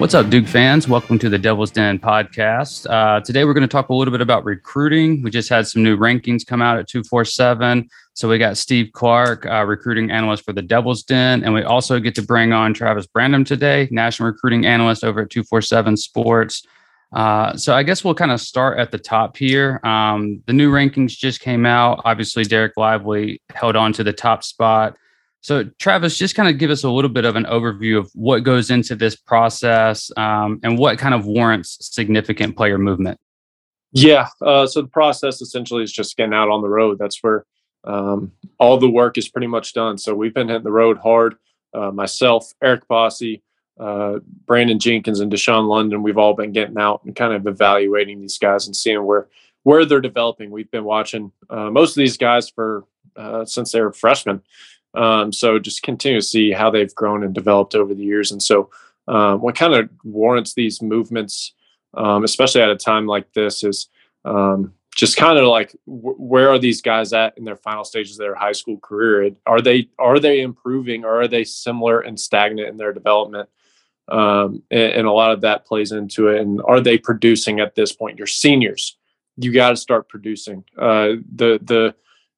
What's up, Duke fans? Welcome to the Devil's Den podcast. Uh, today, we're going to talk a little bit about recruiting. We just had some new rankings come out at 247. So, we got Steve Clark, uh, recruiting analyst for the Devil's Den. And we also get to bring on Travis Branham today, national recruiting analyst over at 247 Sports. Uh, so, I guess we'll kind of start at the top here. Um, the new rankings just came out. Obviously, Dereck Lively held on to the top spot. So, Travis, just kind of give us a little bit of an overview of what goes into this process um, and what kind of warrants significant player movement. Yeah. Uh, so, the process essentially is just getting out on the road. That's where um, all the work is pretty much done. So, we've been hitting the road hard. Uh, myself, Eric Bossi, uh, Brandon Jenkins, and Deshaun London, we've all been getting out and kind of evaluating these guys and seeing where where they're developing. We've been watching uh, most of these guys for uh, since they were freshmen. Um, so just continue to see how they've grown and developed over the years. And so, um, what kind of warrants these movements, um, especially at a time like this, is um, just kind of like w- where are these guys at in their final stages of their high school career? Are they are they improving, or are they similar and stagnant in their development? Um, and, and, a lot of that plays into it. And are they producing at this point? Your seniors, you got to start producing. Uh, the the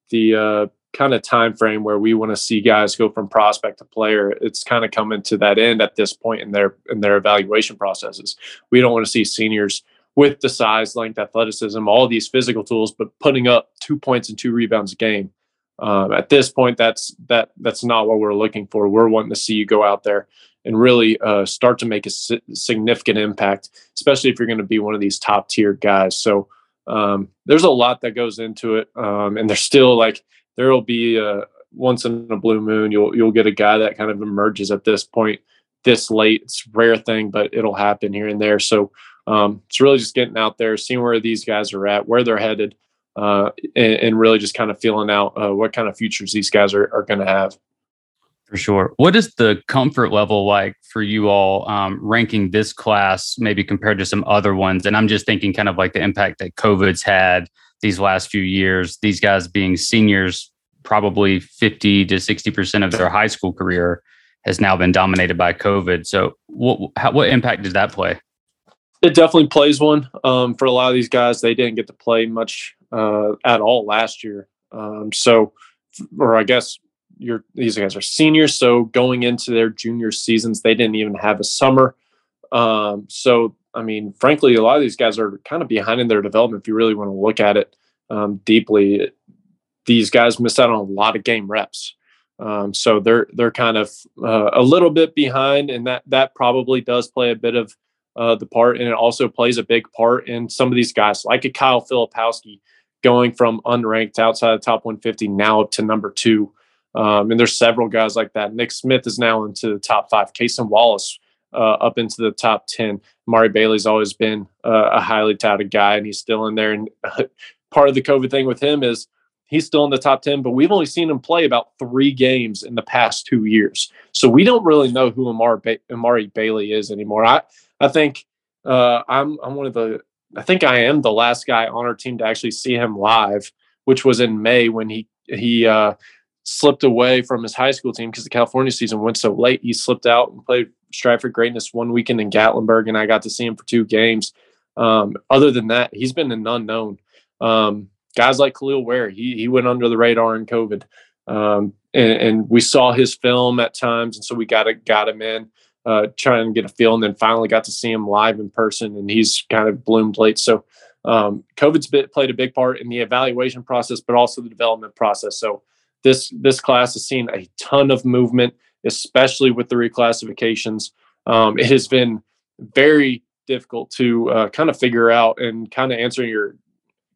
the uh, kind of time frame where we want to see guys go from prospect to player it's kind of coming to that end at this point in their in their evaluation processes. We don't want to see seniors with the size length athleticism all these physical tools but putting up two points and two rebounds a game. Um, at this point that's that that's not what we're looking for. We're wanting to see you go out there and really uh, start to make a si- significant impact especially if you're going to be one of these top tier guys. So um, there's a lot that goes into it um, and there's still like there will be a once in a blue moon you'll you'll get a guy that kind of emerges at this point this late. It's rare thing, but it'll happen here and there. So um, it's really just getting out there, seeing where these guys are at, where they're headed, uh, and, and, really just kind of feeling out uh, what kind of futures these guys are, are going to have. For sure. What is the comfort level like for you all um, ranking this class, maybe compared to some other ones? And I'm just thinking kind of like the impact that COVID's had these last few years, these guys being seniors, probably 50 to 60% of their high school career has now been dominated by COVID. So, what, how, what impact does that play? It definitely plays one um, for a lot of these guys. They didn't get to play much uh, at all last year. Um, so, or I guess your these guys are seniors, so going into their junior seasons, they didn't even have a summer. Um, so I mean, frankly, a lot of these guys are kind of behind in their development. If you really want to look at it um, deeply, these guys missed out on a lot of game reps. Um, so they're they're kind of uh, a little bit behind, and that that probably does play a bit of uh, the part, and it also plays a big part in some of these guys, like a Kyle Filipowski, going from unranked outside the top 150 now up to number two. Um, and there's several guys like that. Nick Smith is now into the top five. Cason Wallace uh, up into the top 10. Mari Bailey's always been uh, a highly touted guy, and he's still in there. And part of the COVID thing with him is he's still in the top 10, but we've only seen him play about three games in the past two years. So we don't really know who Amari, ba- Amari Bailey is anymore. I, I think uh, I'm, I'm one of the, I think I am the last guy on our team to actually see him live, which was in May when he, he, uh, slipped away from his high school team because the California season went so late. He slipped out and played Strive for Greatness one weekend in Gatlinburg, and I got to see him for two games. Um, other than that, he's been an unknown. Um, guys like Kel'el Ware, he he went under the radar in COVID, um, and, and, we saw his film at times, and so we got it, got him in, uh, trying to get a feel, and then finally got to see him live in person, and he's kind of bloomed late. So um, COVID's bit, played a big part in the evaluation process, but also the development process. So this this class has seen a ton of movement, especially with the reclassifications. Um, it has been very difficult to uh, kind of figure out and kind of answering your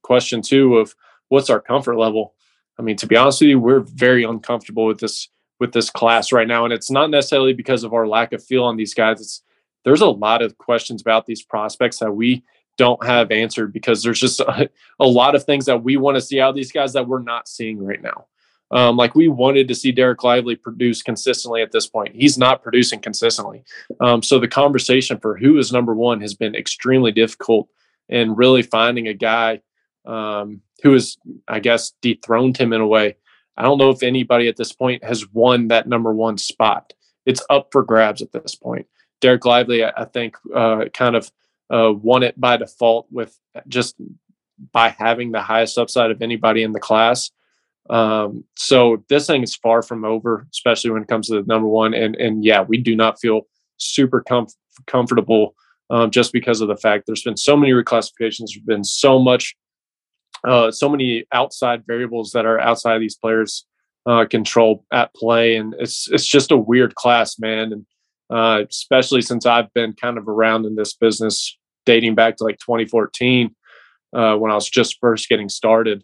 question too of what's our comfort level. I mean, to be honest with you, we're very uncomfortable with this with this class right now, and it's not necessarily because of our lack of feel on these guys. It's there's a lot of questions about these prospects that we don't have answered because there's just a, a lot of things that we want to see out of these guys that we're not seeing right now. Um, like we wanted to see Dereck Lively produce consistently at this point. He's not producing consistently. Um, so the conversation for who is number one has been extremely difficult and really finding a guy um, who has, I guess, dethroned him in a way. I don't know if anybody at this point has won that number one spot. It's up for grabs at this point. Dereck Lively, I, I think, uh, kind of uh, won it by default with just by having the highest upside of anybody in the class. Um, so this thing is far from over, especially when it comes to the number one. And and yeah, we do not feel super com- comfortable um, just because of the fact there's been so many reclassifications, there's been so much, uh, so many outside variables that are outside of these players' uh, control at play, and it's it's just a weird class, man. And uh, especially since I've been kind of around in this business dating back to like 2014 uh, when I was just first getting started.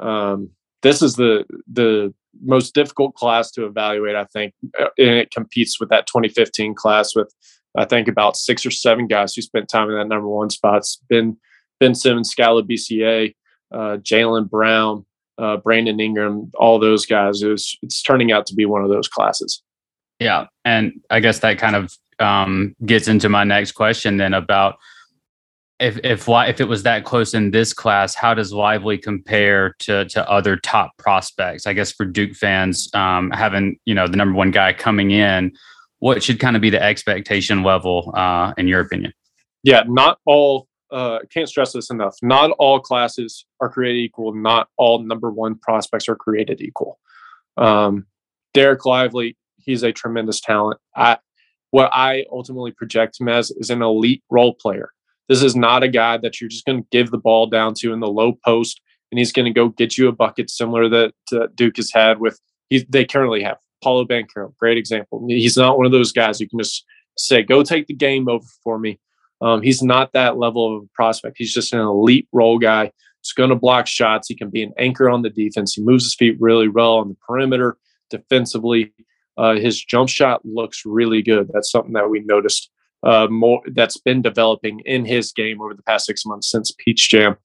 Um, this is the the most difficult class to evaluate, I think, uh, and it competes with that 2015 class with I think about six or seven guys who spent time in that number one spots. Ben Ben Simmons, Skal Labissière, uh, Jaylen Brown, uh, Brandon Ingram, all those guys. It was, it's turning out to be one of those classes. Yeah, and I guess that kind of um, gets into my next question then about if if if it was that close in this class, how does Lively compare to to other top prospects? I guess for Duke fans, um, having you know the number one guy coming in, what should kind of be the expectation level uh, in your opinion? Yeah, not all. Uh, can't stress this enough. Not all classes are created equal. Not all number one prospects are created equal. Um, Dereck Lively, he's a tremendous talent. I, what I ultimately project him as is an elite role player this is not a guy that you're just going to give the ball down to in the low post and he's going to go get you a bucket similar that uh, Duke has had with he, they currently have Paolo Banchero, great example. He's not one of those guys you can just say, "Go take the game over for me." Um, he's not that level of a prospect. He's just an elite role guy. He's going to block shots. He can be an anchor on the defense. He moves his feet really well on the perimeter defensively. Uh, his jump shot looks really good. That's something that we noticed uh, more that's been developing in his game over the past six months since Peach Jam.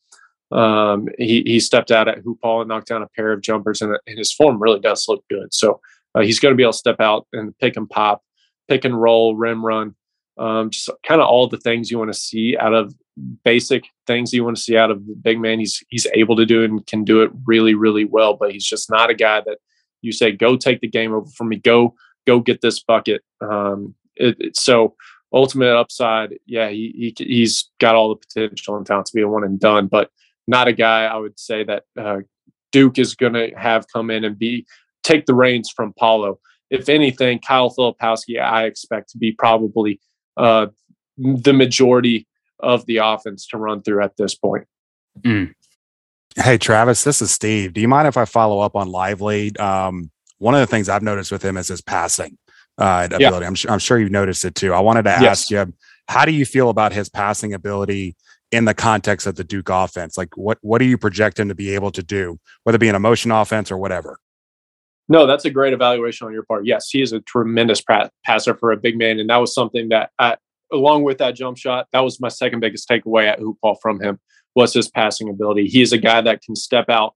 Um, he, he stepped out at hoop hall and knocked down a pair of jumpers, and, and his form really does look good. So uh, he's going to be able to step out and pick and pop, pick and roll, rim run, um, just kind of all the things you want to see out of basic things you want to see out of the big man. He's he's able to do and can do it really really well. But he's just not a guy that you say go take the game over for me. Go go get this bucket. Um, it, it, so ultimate upside, yeah, he, he he's got all the potential and talent to be a one and done, but not a guy I would say that uh, Duke is going to have come in and be take the reins from Paolo. If anything, Kyle Filipowski, I expect to be probably uh, the majority of the offense to run through at this point. Mm. Hey, Travis, this is Steve. Do you mind if I follow up on Lively? Um, one of the things I've noticed with him is his passing uh, ability. Yeah. I'm, sure, I'm sure you've noticed it too. I wanted to yes. ask you, how do you feel about his passing ability in the context of the Duke offense? Like, what what do you project him to be able to do, whether it be an emotion offense or whatever? No, that's a great evaluation on your part. Yes, he is a tremendous pra- passer for a big man, and that was something that, I, along with that jump shot, that was my second biggest takeaway at hoop hall from him was his passing ability. He is a guy that can step out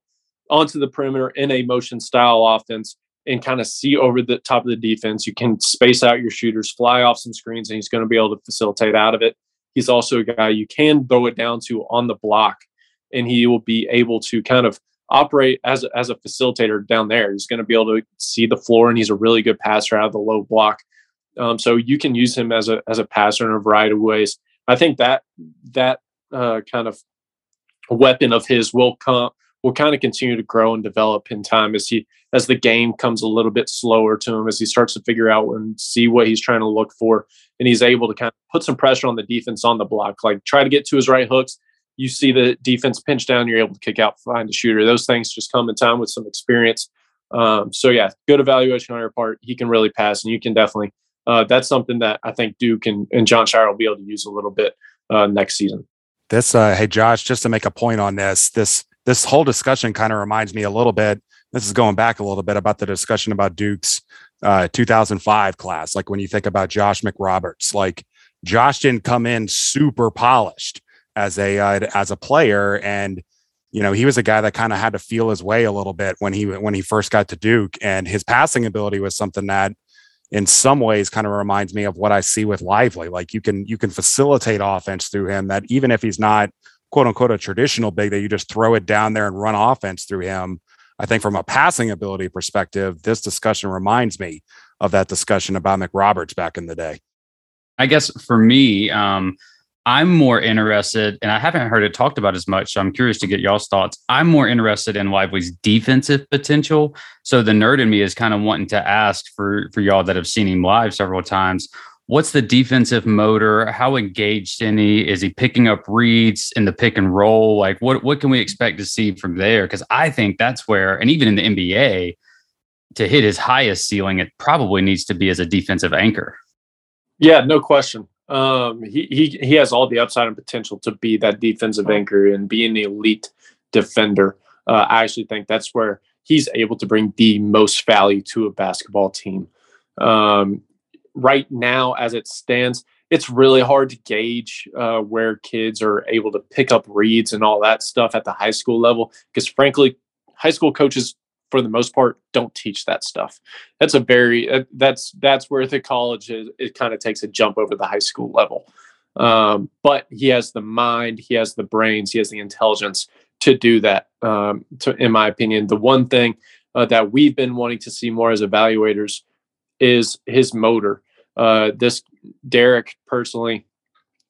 onto the perimeter in a motion style offense and kind of see over the top of the defense. You can space out your shooters, fly off some screens, and he's going to be able to facilitate out of it. He's also a guy you can throw it down to on the block, and he will be able to kind of operate as a, as a facilitator down there. He's going to be able to see the floor, and he's a really good passer out of the low block. Um, so you can use him as a as a passer in a variety of ways. I think that that uh, kind of weapon of his will come will kind of continue to grow and develop in time as he as the game comes a little bit slower to him as he starts to figure out and see what he's trying to look for and he's able to kind of put some pressure on the defense on the block like try to get to his right hooks. You see the defense pinch down you're able to kick out find a shooter. Those things just come in time with some experience. Um, so yeah good evaluation on your part. He can really pass and you can definitely uh, that's something that i think duke and, and jon scheyer will be able to use a little bit uh, next season. This uh, hey josh just to make a point on this this this whole discussion kind of reminds me a little bit. This is going back a little bit about the discussion about Duke's uh, 2005 class. Like when you think about Josh McRoberts, like Josh didn't come in super polished as a uh, as a player, and you know he was a guy that kind of had to feel his way a little bit when he when he first got to Duke, and his passing ability was something that in some ways kind of reminds me of what I see with Lively. Like you can you can facilitate offense through him that even if he's not quote unquote a traditional big that you just throw it down there and run offense through him. I think from a passing ability perspective, this discussion reminds me of that discussion about McRoberts back in the day. I guess for me, um, I'm more interested, and I haven't heard it talked about as much. So I'm curious to get y'all's thoughts. I'm more interested in Lively's defensive potential. So the nerd in me is kind of wanting to ask for for y'all that have seen him live several times. What's the defensive motor? How engaged in he? Is he picking up reads in the pick and roll? Like what what can we expect to see from there? Because I think that's where, and even in the NBA, to hit his highest ceiling, it probably needs to be as a defensive anchor. Yeah, no question. Um, he, he he has all the upside and potential to be that defensive anchor and be an elite defender. Uh, I actually think that's where he's able to bring the most value to a basketball team. Um, right now, as it stands, it's really hard to gauge uh, where kids are able to pick up reads and all that stuff at the high school level because, frankly, high school coaches for the most part don't teach that stuff. That's a very uh, that's that's where the college is it kind of takes a jump over the high school level. Um, but he has the mind he has the brains he has the intelligence to do that. Um, to, in my opinion the one thing uh, that we've been wanting to see more as evaluators is his motor. Uh, this derek personally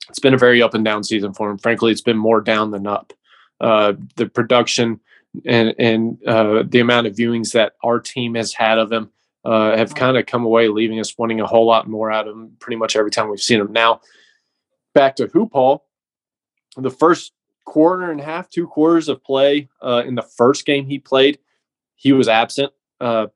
it's been a very up and down season for him. Frankly it's been more down than up. Uh, the production and and uh, the amount of viewings that our team has had of him uh, have kind of come away leaving us wanting a whole lot more out of him pretty much every time we've seen him. Now, back to Hoop Hall, the first quarter and a half, two quarters of play uh, in the first game he played, he was absent. Uh,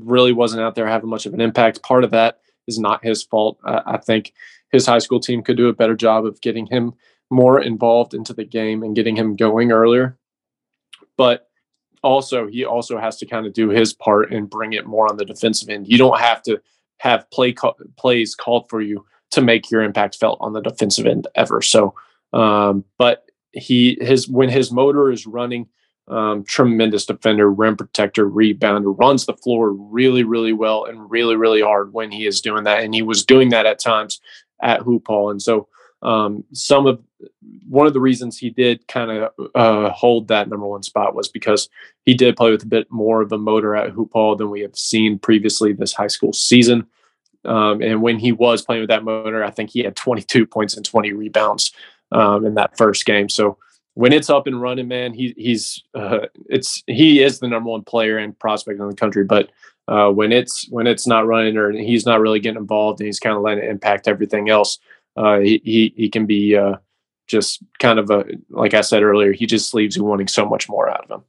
really wasn't out there having much of an impact. Part of that is not his fault. I think his high school team could do a better job of getting him more involved into the game and getting him going earlier but also he also has to kind of do his part and bring it more on the defensive end. You don't have to have play plays called for you to make your impact felt on the defensive end ever. So, um, but he his when his motor is running, um, tremendous defender, rim protector, rebounder, runs the floor really, really well and really, really hard when he is doing that. And he was doing that at times at Hoop Hall. And so um, some of one of the reasons he did kind of uh, hold that number one spot was because he did play with a bit more of a motor at hoop hall than we have seen previously this high school season. Um, and when he was playing with that motor, I think he had 22 points and 20 rebounds um, in that first game. So when it's up and running, man, he, he's uh, it's he is the number one player and prospect in the country. But uh, when it's when it's not running or he's not really getting involved and he's kind of letting it impact everything else, uh, he, he, he can be uh, just kind of a like I said earlier. He just leaves you wanting so much more out of him.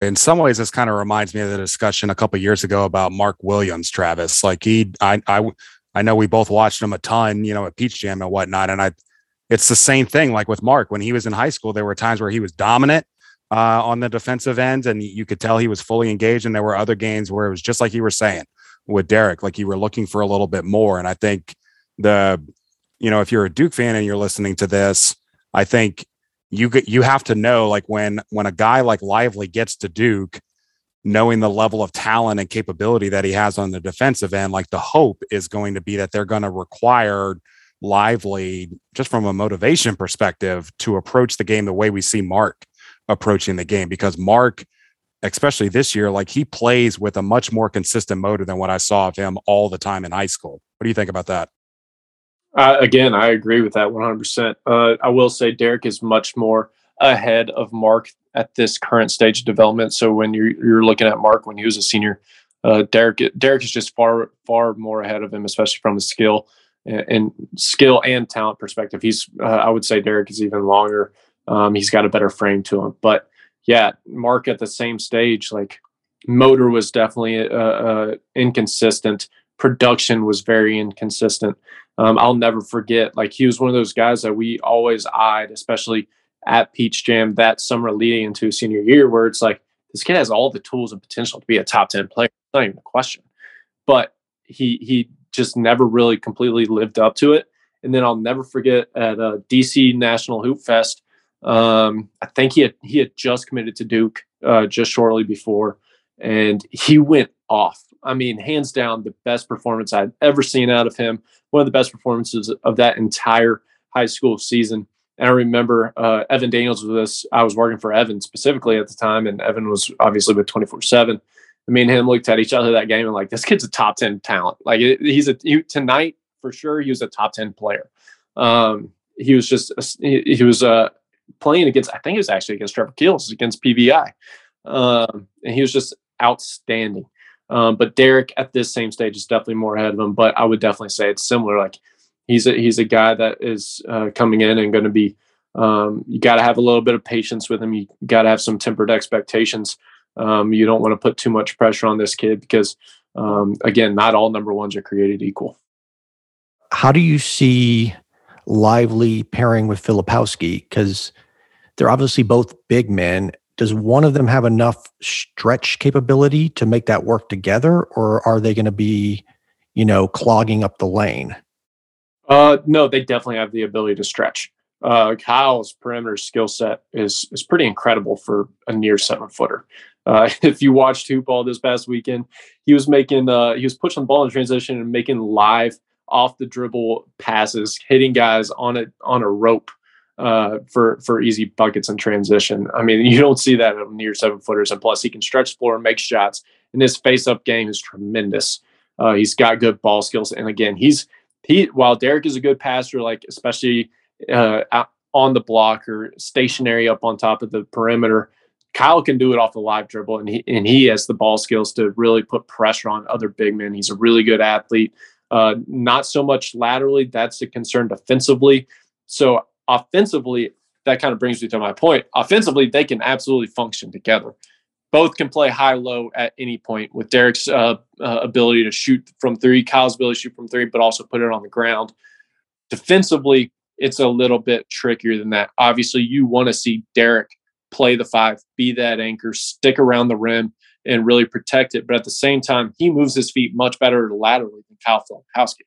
In some ways, this kind of reminds me of the discussion a couple years ago about Mark Williams, Travis. Like he, I, I, I know we both watched him a ton, you know, at Peach Jam and whatnot, and I, it's the same thing. Like with Mark, when he was in high school, there were times where he was dominant uh, on the defensive end, and you could tell he was fully engaged. And there were other games where it was just like you were saying with Derek, like you were looking for a little bit more. And I think the you know, if you're a Duke fan and you're listening to this, I think you you have to know like when when a guy like Lively gets to Duke, knowing the level of talent and capability that he has on the defensive end, like the hope is going to be that they're going to require Lively just from a motivation perspective to approach the game the way we see Mark approaching the game because Mark especially this year like he plays with a much more consistent motor than what I saw of him all the time in high school. What do you think about that? Uh, again, I agree with that 100%. Uh, I will say Derek is much more ahead of Mark at this current stage of development. So when you're, you're looking at Mark when he was a senior, uh, Derek Derek is just far far more ahead of him, especially from a skill and, skill and talent perspective. He's uh, I would say Derek is even longer. Um, he's got a better frame to him, but yeah, Mark at the same stage, like motor was definitely uh, uh, inconsistent. Production was very inconsistent um, I'll never forget. Like he was one of those guys that we always eyed, especially at Peach Jam that summer leading into senior year, where it's like this kid has all the tools and potential to be a top ten player. It's not even a question. But he he just never really completely lived up to it. And then I'll never forget at a DC National Hoop Fest. Um, I think he had he had just committed to Duke uh, just shortly before, and he went off. I mean, hands down, the best performance I've ever seen out of him. One of the best performances of that entire high school season. And I remember uh, Evan Daniels was with us. I was working for Evan specifically at the time, and Evan was obviously with 24 7. I Me and him looked at each other that game and like, this kid's a top 10 talent. Like, he's a he, tonight, for sure he was a top 10 player. Um, he was just, he, he was uh, playing against, I think it was actually against Trevor Keels against PVI. Um, and he was just outstanding. Um, but Derek at this same stage is definitely more ahead of him. But I would definitely say it's similar. Like he's a, he's a guy that is uh, coming in and going to be. Um, you got to have a little bit of patience with him. You got to have some tempered expectations. Um, you don't want to put too much pressure on this kid because, um, again, not all number ones are created equal. How do you see Lively pairing with Filipowski? Because they're obviously both big men does one of them have enough stretch capability to make that work together or are they going to be you know clogging up the lane uh no they definitely have the ability to stretch uh kyle's perimeter skill set is is pretty incredible for a near seven footer uh, if you watched hoop hall this past weekend, he was making uh, he was pushing the ball in transition and making live off the dribble passes, hitting guys on a on a rope uh, for for easy buckets and transition. I mean, you don't see that near seven footers, and plus he can stretch floor and make shots. And his face up game is tremendous. Uh, he's got good ball skills, and again, he's he. While Derek is a good passer, like especially uh, on the block or stationary up on top of the perimeter, Kyle can do it off the live dribble, and he and he has the ball skills to really put pressure on other big men. He's a really good athlete. Uh, not so much laterally. That's a concern defensively. So offensively, that kind of brings me to my point. Offensively, they can absolutely function together. Both can play high low at any point with Derek's uh, uh, ability to shoot from three, Kyle's ability to shoot from three, but also put it on the ground. Defensively, it's a little bit trickier than that. Obviously, you want to see Derek play the five, be that anchor, stick around the rim, and really protect it. But at the same time, he moves his feet much better laterally than Kyle Filipowski.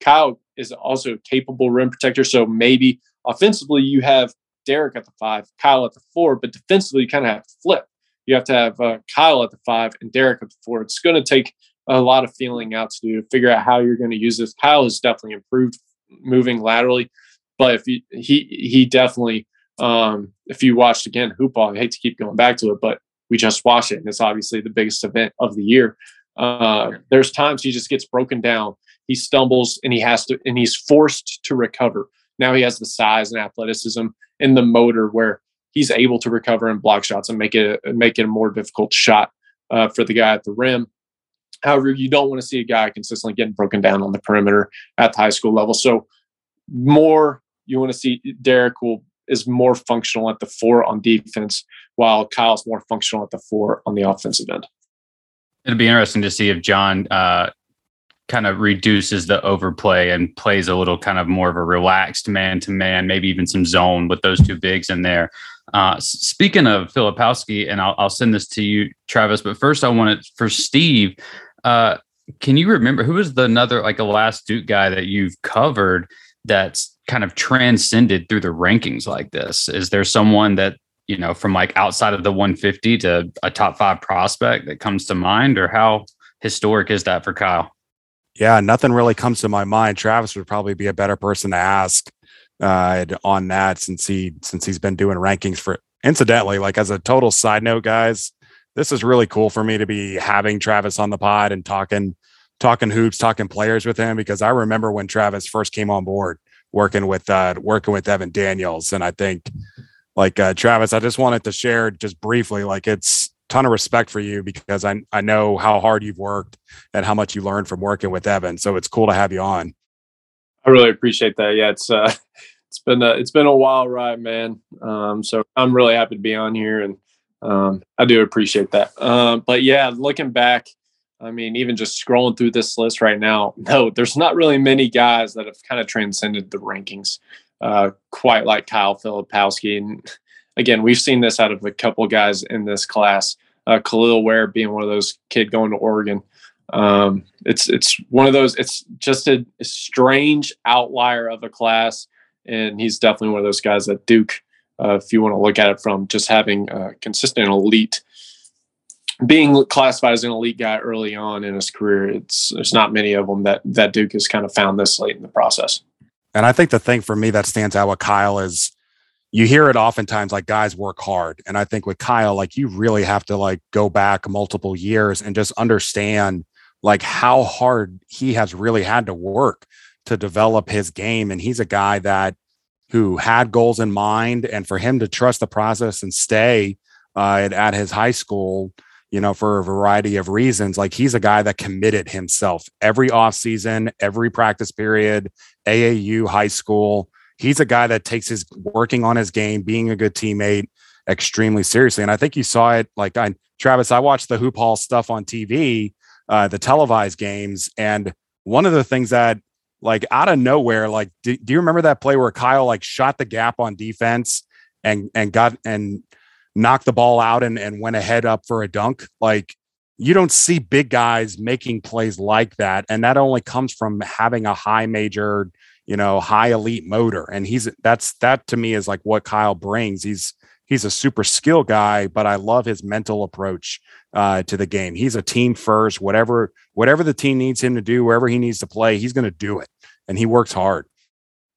Kyle is also a capable rim protector, so maybe offensively, you have Derek at the five, Kyle at the four, but defensively, you kind of have to flip. You have to have uh, Kyle at the five and Derek at the four. It's going to take a lot of feeling out to do to figure out how you're going to use this. Kyle has definitely improved moving laterally, but if you, he he definitely um, if you watched again hoop hall, I hate to keep going back to it, but we just watched it, and it's obviously the biggest event of the year. Uh, there's times he just gets broken down, he stumbles, and he has to, and he's forced to recover. Now he has the size and athleticism and the motor where he's able to recover and block shots and make it make it a more difficult shot uh, for the guy at the rim. However, you don't want to see a guy consistently getting broken down on the perimeter at the high school level. So more you want to see Derek will is more functional at the four on defense, while Kyle's more functional at the four on the offensive end. It'll be interesting to see if Jon uh, kind of reduces the overplay and plays a little kind of more of a relaxed man to man, maybe even some zone with those two bigs in there. Uh, speaking of Filipowski, and I'll, I'll, send this to you, Travis, but first I wanted for Steve. Uh, can you remember who was the another like a last Duke guy that you've covered that's kind of transcended through the rankings like this? Is there someone that you know from like outside of the 150 to a top five prospect that comes to mind, or how historic is that for Kyle? Yeah, nothing really comes to my mind. Travis would probably be a better person to ask uh, on that since he since he's been doing rankings for. Incidentally, like as a total side note, guys, this is really cool for me to be having Travis on the pod and talking talking hoops, talking players with him because I remember when Travis first came on board working with uh, working with Evan Daniels, and I think like uh, Travis, I just wanted to share just briefly, like it's ton of respect for you because I I know how hard you've worked and how much you learned from working with Evan. So it's cool to have you on. I really appreciate that. Yeah, it's uh, it's been a, it's been a wild ride, man. Um, so I'm really happy to be on here, and um, I do appreciate that. Um, but yeah, looking back, I mean, even just scrolling through this list right now, no, there's not really many guys that have kind of transcended the rankings uh, quite like Kyle Filipowski. And again, we've seen this out of a couple guys in this class. Uh, Kel'el Ware being one of those kid going to Oregon. Um, it's it's one of those. It's just a, a, strange outlier of a class, and he's definitely one of those guys that Duke. Uh, if you want to look at it from just having a consistent elite, being classified as an elite guy early on in his career, it's there's not many of them that that Duke has kind of found this late in the process. And I think the thing for me that stands out with Kyle is you hear it oftentimes like guys work hard and i think with kyle like you really have to like go back multiple years and just understand like how hard he has really had to work to develop his game. And he's a guy that who had goals in mind. And for him to trust the process and stay uh, at, at his high school, you know, for a variety of reasons, like he's a guy that committed himself every offseason, every practice period, AAU, high school. He's a guy that takes his working on his game, being a good teammate extremely seriously. And I think you saw it like I, Travis, I watched the hoop hall stuff on TV, uh, the televised games. And one of the things that like out of nowhere, like, do, do you remember that play where Kyle like shot the gap on defense and, and got, and knocked the ball out and, and went ahead up for a dunk? Like, you don't see big guys making plays like that. And that only comes from having a high major, you know, high elite motor. And he's that's that to me is like what Kyle brings. He's he's a super skill guy, but I love his mental approach uh, to the game. He's a team first. Whatever whatever the team needs him to do, wherever he needs to play, he's going to do it, and he works hard.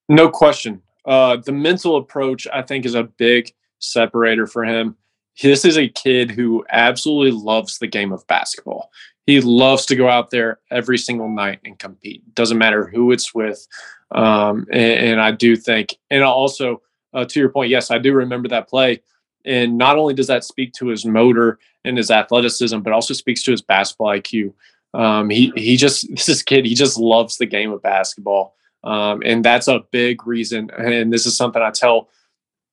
No question. Uh, the mental approach, I think, is a big separator for him. This is a kid who absolutely loves the game of basketball. He loves to go out there every single night and compete. Doesn't matter who it's with. Um, and, and I do think, and also uh, to your point, yes, I do remember that play. And not only does that speak to his motor and his athleticism, but also speaks to his basketball IQ. Um, he he just this is kid. He just loves the game of basketball, um, and that's a big reason. And this is something I tell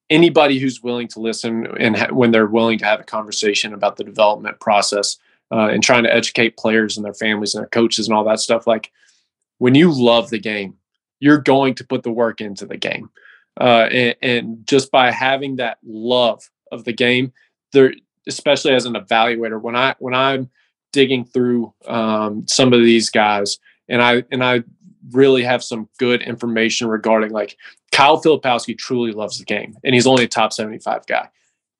anybody who's willing to listen and ha- when they're willing to have a conversation about the development process uh, and trying to educate players and their families and their coaches and all that stuff. Like when you love the game, you're going to put the work into the game uh, and, and, just by having that love of the game, there, especially as an evaluator, when I when I'm digging through um, some of these guys, and I and I really have some good information regarding like Kyle Filipowski truly loves the game, and he's only a top 75 guy.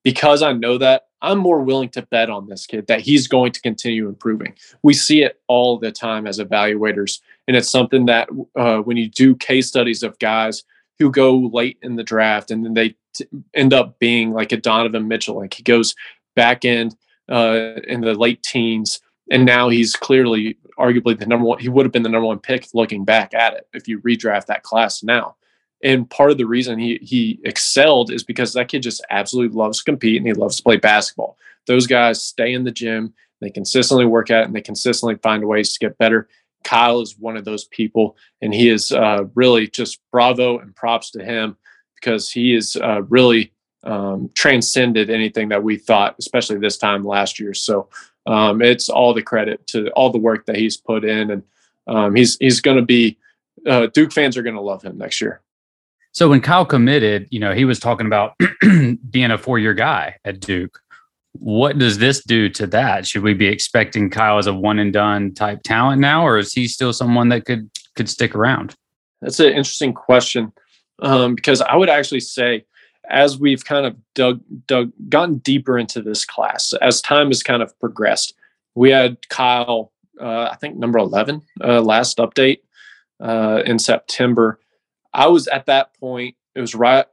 Because I know that, I'm more willing to bet on this kid that he's going to continue improving. We see it all the time as evaluators, and it's something that uh, when you do case studies of guys who go late in the draft and then they t- end up being like a Donovan Mitchell. Like he goes back end uh, in the late teens, and now he's clearly, arguably the number one. He would have been the number one pick looking back at it if you redraft that class now. And part of the reason he he excelled is because that kid just absolutely loves to compete and he loves to play basketball. Those guys stay in the gym, they consistently work out, and they consistently find ways to get better. Kyle is one of those people, and he is uh, really just bravo and props to him because he is uh, really um, transcended anything that we thought, especially this time last year. So um, it's all the credit to all the work that he's put in, and um, he's he's going to be uh, Duke fans are going to love him next year. So when Kyle committed, you know, he was talking about being a four-year guy at Duke what does this do to that? Should we be expecting Kyle as a one and done type talent now, or is he still someone that could could stick around? That's an interesting question um, because I would actually say, as we've kind of dug dug gotten deeper into this class, as time has kind of progressed, we had Kyle, uh, I think number eleven, uh, last update uh, in September. I was at that point. It was right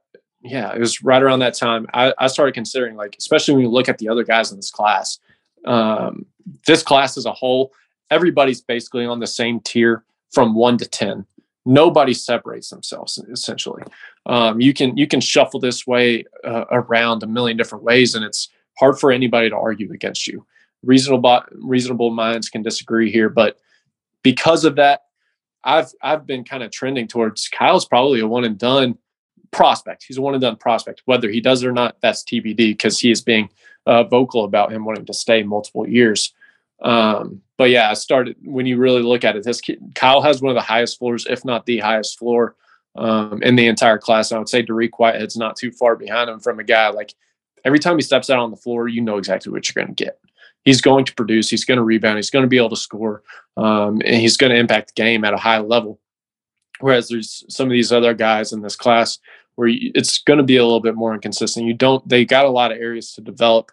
yeah, it was right around that time. I, I started considering like, especially when you look at the other guys in this class, um, this class as a whole, everybody's basically on the same tier from one to ten. Nobody separates themselves essentially. Um, you can you can shuffle this way uh, around a million different ways, and it's hard for anybody to argue against you. Reasonable reasonable minds can disagree here, but because of that, I've I've been kind of trending towards Kyle's probably a one and done prospect. He's a one and done prospect. Whether he does it or not, that's TBD because he is being uh, vocal about him wanting to stay multiple years. Um, but yeah, I started when you really look at it. This kid, Kyle has one of the highest floors, if not the highest floor um, in the entire class. And I would say Dariq Whitehead's not too far behind him from a guy like every time he steps out on the floor, you know exactly what you're going to get. He's going to produce. He's going to rebound. He's going to be able to score, um, and he's going to impact the game at a high level. Whereas there's some of these other guys in this class where you, it's going to be a little bit more inconsistent. You don't, they got a lot of areas to develop.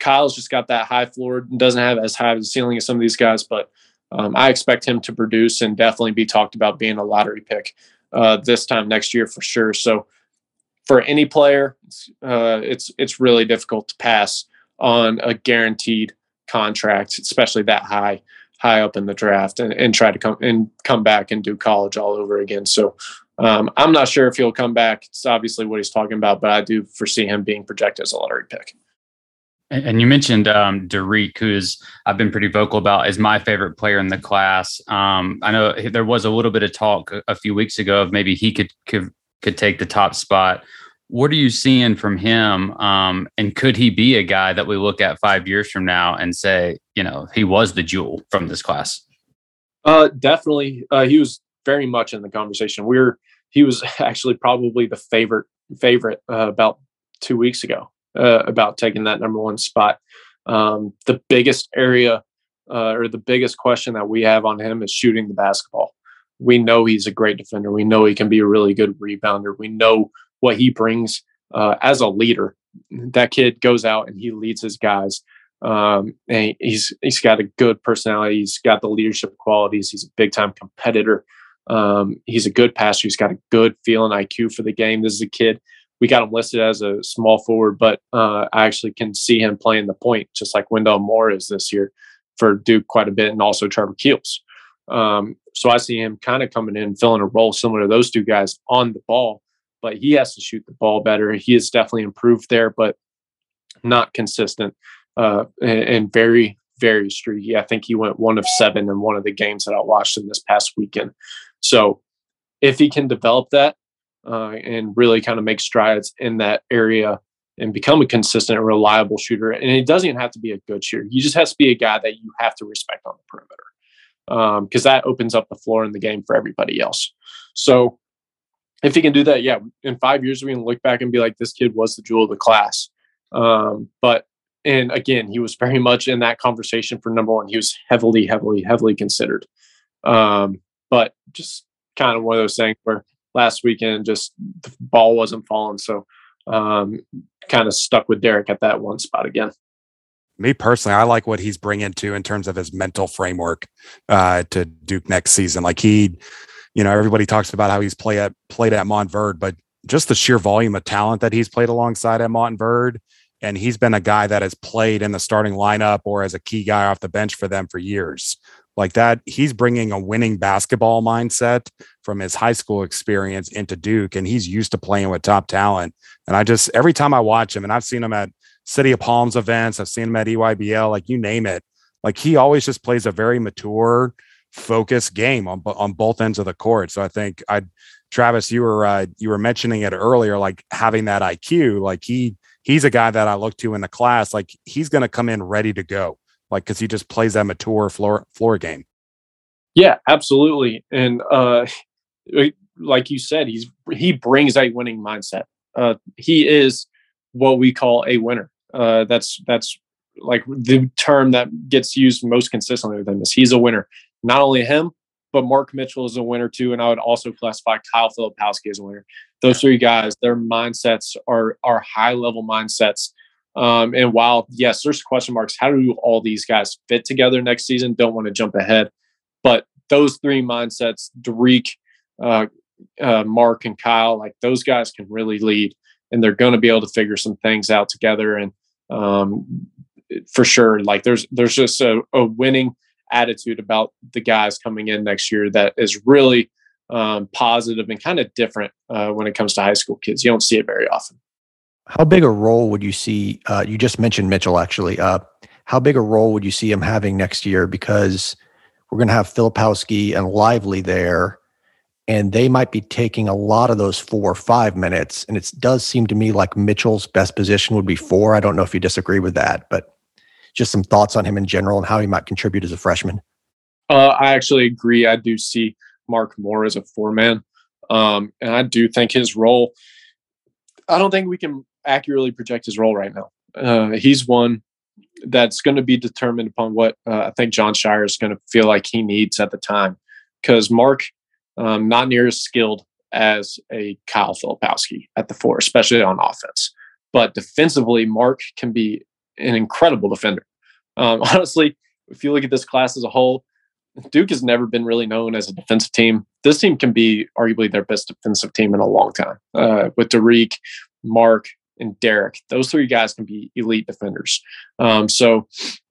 Kyle's just got that high floor, and doesn't have as high of a ceiling as some of these guys, but um, I expect him to produce and definitely be talked about being a lottery pick uh, this time next year for sure. So for any player, uh, it's it's really difficult to pass on a guaranteed contract, especially that high. high up in the draft and, and try to come and come back and do college all over again. So um, I'm not sure if he'll come back. It's obviously what he's talking about, but I do foresee him being projected as a lottery pick. And you mentioned um, Derek, who's I've been pretty vocal about, is my favorite player in the class. Um, I know there was a little bit of talk a, few weeks ago of maybe he could could, could take the top spot. What are you seeing from him? Um, and could he be a guy that we look at five years from now and say, you know, he was the jewel from this class? Uh, definitely. Uh, he was very much in the conversation. We are he was actually probably the favorite favorite uh, about two weeks ago uh, about taking that number one spot. Um, the biggest area uh, or the biggest question that we have on him is shooting the basketball. We know he's a great defender. We know he can be a really good rebounder. We know what he brings uh, as a leader. That kid goes out and he leads his guys. Um, and he's he's got a good personality. He's got the leadership qualities. He's a big time competitor. Um, he's a good passer. He's got a good feeling IQ for the game. This is a kid. We got him listed as a small forward, but uh, I actually can see him playing the point, just like Wendell Moore is this year for Duke quite a bit, and also Trevor Keels. Um, so I see him kind of coming in, filling a role similar to those two guys on the ball, but he has to shoot the ball better. He has definitely improved there, but not consistent uh, and, and very, very streaky. I think he went one of seven in one of the games that I watched in this past weekend. So if he can develop that uh, and really kind of make strides in that area and become a consistent and reliable shooter, and it doesn't even have to be a good shooter. You just has to be a guy that you have to respect on the perimeter because um, that opens up the floor in the game for everybody else. So if he can do that, yeah, in five years we can look back and be like, this kid was the jewel of the class. Um, but and again, he was very much in that conversation for number one. He was heavily, heavily, heavily considered. Um, but just kind of one of those things where last weekend just the ball wasn't falling. So um, kind of stuck with Derek at that one spot again. Me personally, I like what he's bringing to in terms of his mental framework uh, to Duke next season. Like he, you know, everybody talks about how he's play at played at Montverde, but just the sheer volume of talent that he's played alongside at Montverde, and he's been a guy that has played in the starting lineup or as a key guy off the bench for them for years like that he's bringing a winning basketball mindset from his high school experience into duke and he's used to playing with top talent. And i just every time i watch him and i've seen him at city of palms events i've seen him at eybl like you name it like he always just plays a very mature focused game on, on both ends of the court. So i think i travis you were uh, you were mentioning it earlier like having that iq like he he's a guy that i look to in the class like he's going to come in ready to go like because he just plays that mature floor floor game. Yeah, absolutely, and uh, like you said, he's he brings a winning mindset. Uh, he is what we call a winner. Uh, that's that's like the term that gets used most consistently with him is he's a winner. Not only him, but Mark Mitchell is a winner too, and I would also classify Kyle Filipowski as a winner. Those three guys, their mindsets are are high level mindsets um, and while yes, there's question marks, how do all these guys fit together next season? Don't want to jump ahead, but those three mindsets, Derek, uh, uh, Mark, and Kyle, like those guys can really lead, and they're going to be able to figure some things out together. And um, for sure, like there's there's just a, a, winning attitude about the guys coming in next year that is really um, positive and kind of different uh, when it comes to high school kids. You don't see it very often. How big a role would you see? Uh, you just mentioned Mitchell, actually. Uh, how big a role would you see him having next year? Because we're going to have Filipowski and Lively there, and they might be taking a lot of those four or five minutes. And it does seem to me like Mitchell's best position would be four. I don't know if you disagree with that, but just some thoughts on him in general and how he might contribute as a freshman. Uh, I actually agree. I do see Mark Moore as a four man. Um, and I do think his role, I don't think we can accurately project his role right now. Uh, he's one that's going to be determined upon what uh, I think Jon Scheyer is going to feel like he needs at the time. Because Mark, um, not near as skilled as a Kyle Filipowski at the four, especially on offense. But defensively, Mark can be an incredible defender. Um, honestly, if you look at this class as a whole, Duke has never been really known as a defensive team. This team can be arguably their best defensive team in a long time. Uh, with Derek, Mark, and Derek. Those three guys can be elite defenders. Um, so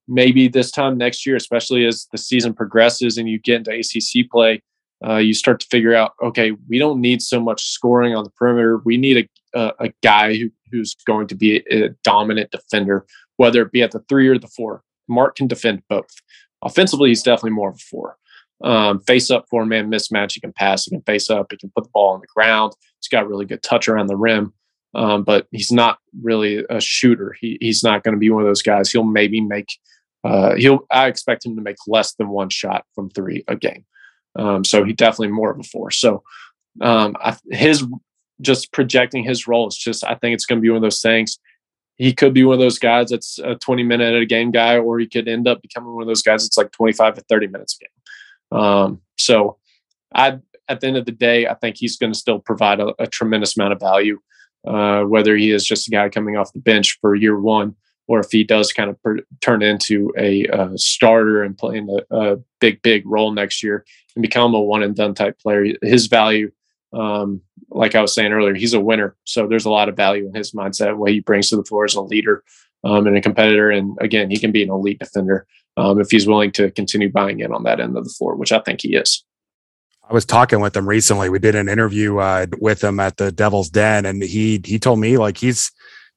maybe this time next year, especially as the season progresses and you get into ACC play, uh, you start to figure out, okay, we don't need so much scoring on the perimeter. We need a, a, a guy who, who's going to be a dominant defender, whether it be at the three or the four. Mark can defend both. Offensively, he's definitely more of a four. Um, face up four man mismatch. He can pass. He can face up. He can put the ball on the ground. He's got really good touch around the rim, um, but he's not really a shooter. He, he's not going to be one of those guys. He'll maybe make. Uh, he'll. I expect him to make less than one shot from three a game. Um, so he definitely more of a four. So um, I, his just projecting his role is just. I think it's going to be one of those things. He could be one of those guys that's a 20 minute a game guy, or he could end up becoming one of those guys that's like 25 to 30 minutes a game. Um, so I, at the end of the day, I think he's going to still provide a, a, tremendous amount of value, uh, whether he is just a guy coming off the bench for year one, or if he does kind of per, turn into a, a, starter and playing a, a, big, big role next year and become a one and done type player. His value, um, like I was saying earlier, he's a winner. So there's a lot of value in his mindset, what he brings to the floor as a leader um, and a competitor. And again, he can be an elite defender um, if he's willing to continue buying in on that end of the floor, which I think he is. I was talking with him recently. We did an interview uh, with him at the Devil's Den, and he he told me like he's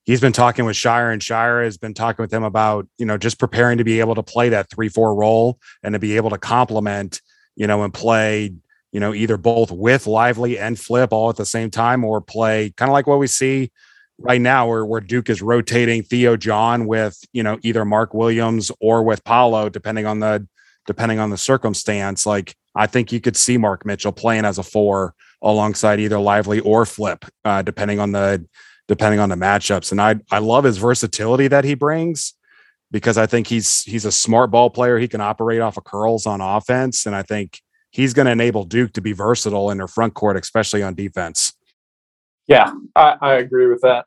he's been talking with Scheyer, and Scheyer has been talking with him about you know just preparing to be able to play that three four role and to be able to complement you know and play you know either both with Lively and Flip all at the same time, or play kind of like what we see right now where, where Duke is rotating Theo John with, you know, either Mark Williams or with Paolo, depending on the depending on the circumstance. Like I think you could see Mark Mitchell playing as a four alongside either Lively or Flip, uh, depending on the depending on the matchups. And I I love his versatility that he brings because I think he's he's a smart ball player. He can operate off of curls on offense, and I think he's going to enable Duke to be versatile in their front court, especially on defense. Yeah, I, I agree with that.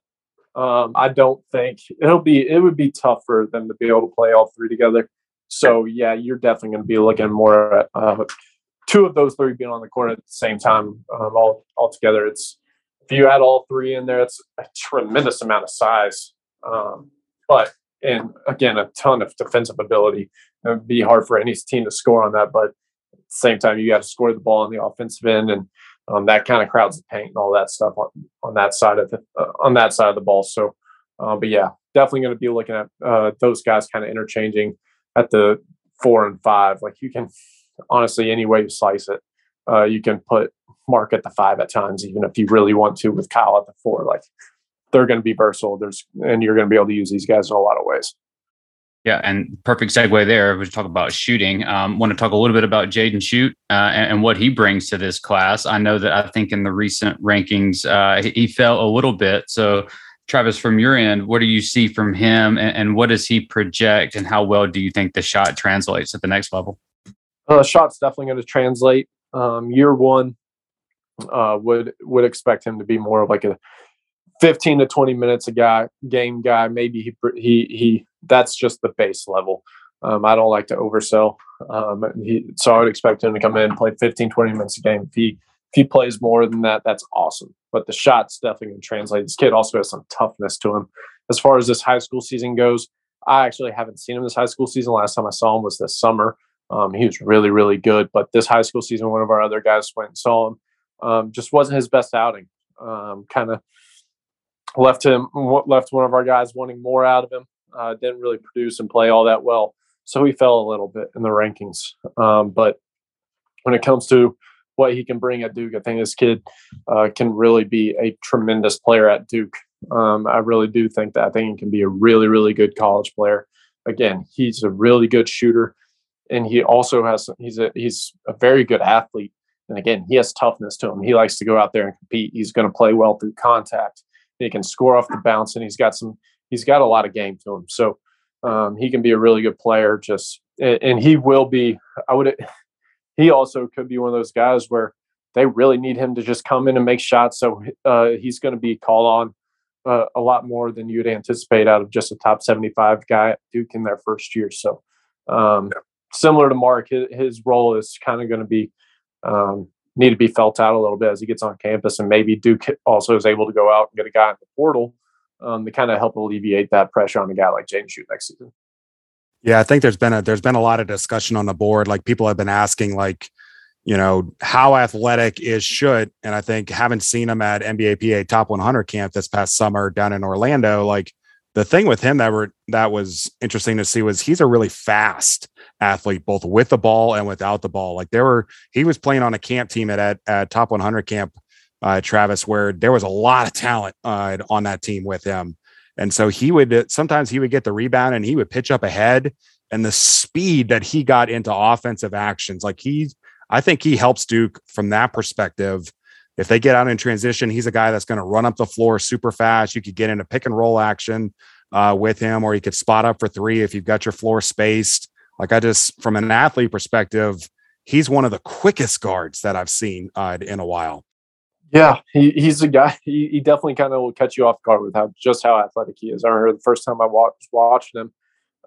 Um, I don't think it'll be it would be tough for them to be able to play all three together. So yeah, you're definitely going to be looking more at uh, two of those three being on the court at the same time um, all all together. It's if you add all three in there, it's a tremendous amount of size. Um, but and again, a ton of defensive ability. It would be hard for any team to score on that, but at the same time, you got to score the ball on the offensive end and um, that kind of crowds the paint and all that stuff on, on that side of the uh, on that side of the ball. So, uh, but yeah, definitely going to be looking at uh, those guys kind of interchanging at the four and five. Like you can honestly, any way you slice it, uh, you can put Mark at the five at times, even if you really want to with Kyle at the four. Like they're going to be versatile. There's and you're going to be able to use these guys in a lot of ways. Yeah, and perfect segue there. We talk about shooting. Um, want to talk a little bit about Jaden Schutt uh, and, and, what he brings to this class. I know that I think in the recent rankings uh, he, he, fell a little bit. So, Travis, from your end, what do you see from him, and, and, what does he project, and how well do you think the shot translates at the next level? Uh, shot's definitely going to translate. Um, year one uh, would would expect him to be more of like a 15 to 20 minutes a guy game guy. Maybe he he he that's just the base level. Um, I don't like to oversell. Um, he, so I would expect him to come in and play 15, 20 minutes a game. If he, if he plays more than that, that's awesome. But the shot's definitely going to translate. This kid also has some toughness to him. As far as this high school season goes, I actually haven't seen him this high school season. Last time I saw him was this summer. Um, he was really, really good. But this high school season, one of our other guys went and saw him. Um, just wasn't his best outing. Um, kind of left him, left one of our guys wanting more out of him uh, didn't really produce and play all that well. So he fell a little bit in the rankings. Um, but when it comes to what he can bring at Duke, I think this kid uh, can really be a tremendous player at Duke. Um, I really do think that. I think he can be a really, really good college player. Again, he's a really good shooter, and he also has he's a he's a very good athlete. And again, he has toughness to him. He likes to go out there and compete. He's going to play well through contact. He can score off the bounce, and he's got some he's got a lot of game to him. So um, he can be a really good player. Just and, he will be. I would. He also could be one of those guys where they really need him to just come in and make shots. So uh, he's going to be called on uh, a lot more than you'd anticipate out of just a top 75 guy at Duke in their first year. So um, yeah. Similar to Mark, his, his role is kind of going to be um, need to be felt out a little bit as he gets on campus, and maybe Duke also is able to go out and get a guy in the portal um, to kind of help alleviate that pressure on a guy like Jaden Schutt next season. Yeah, I think there's been a there's been a lot of discussion on the board. Like people have been asking, like, you know, how athletic is Schutt? And I think haven't seen him at NBAPA Top 100 camp this past summer down in Orlando. Like the thing with him that were that was interesting to see was he's a really fast athlete, both with the ball and without the ball. Like there were he was playing on a camp team at at, at Top 100 camp, uh, Travis, where there was a lot of talent uh, on that team with him. And so he would sometimes he would get the rebound and he would pitch up ahead. And the speed that he got into offensive actions, like he, I think he helps Duke from that perspective. If they get out in transition, he's a guy that's going to run up the floor super fast. You could get into pick and roll action uh, with him, or you could spot up for three if you've got your floor spaced. Like I just, from an athlete perspective, he's one of the quickest guards that I've seen uh, in a while. Yeah, he, he's a guy. He, he definitely kind of will catch you off guard with how just how athletic he is. I remember the first time I watched watched him.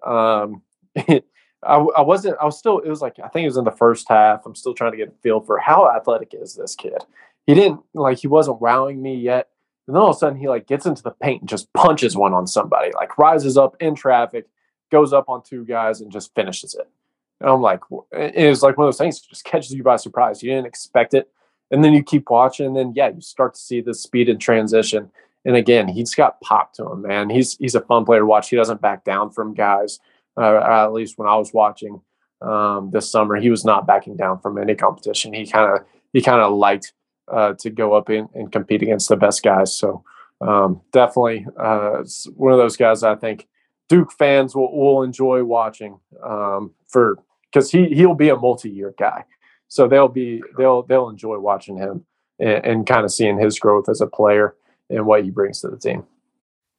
Um, I, I wasn't. I was still. It was like I think it was in the first half. I'm still trying to get a feel for how athletic is this kid. He didn't like he wasn't wowing me yet. And then all of a sudden he like gets into the paint and just punches one on somebody. Like rises up in traffic, goes up on two guys and just finishes it. And I'm like, it was like one of those things that just catches you by surprise. You didn't expect it and then you keep watching, and then yeah, you start to see the speed and transition. And again, he's got pop to him, man. He's he's a fun player to watch. He doesn't back down from guys. Uh, at least when I was watching um, this summer, he was not backing down from any competition. He kind of he kind of liked uh, to go up in, and compete against the best guys. So um, definitely uh, one of those guys I think Duke fans will, will enjoy watching um, for because he he'll be a multi year guy so they'll be they'll they'll enjoy watching him and, and kind of seeing his growth as a player and what he brings to the team.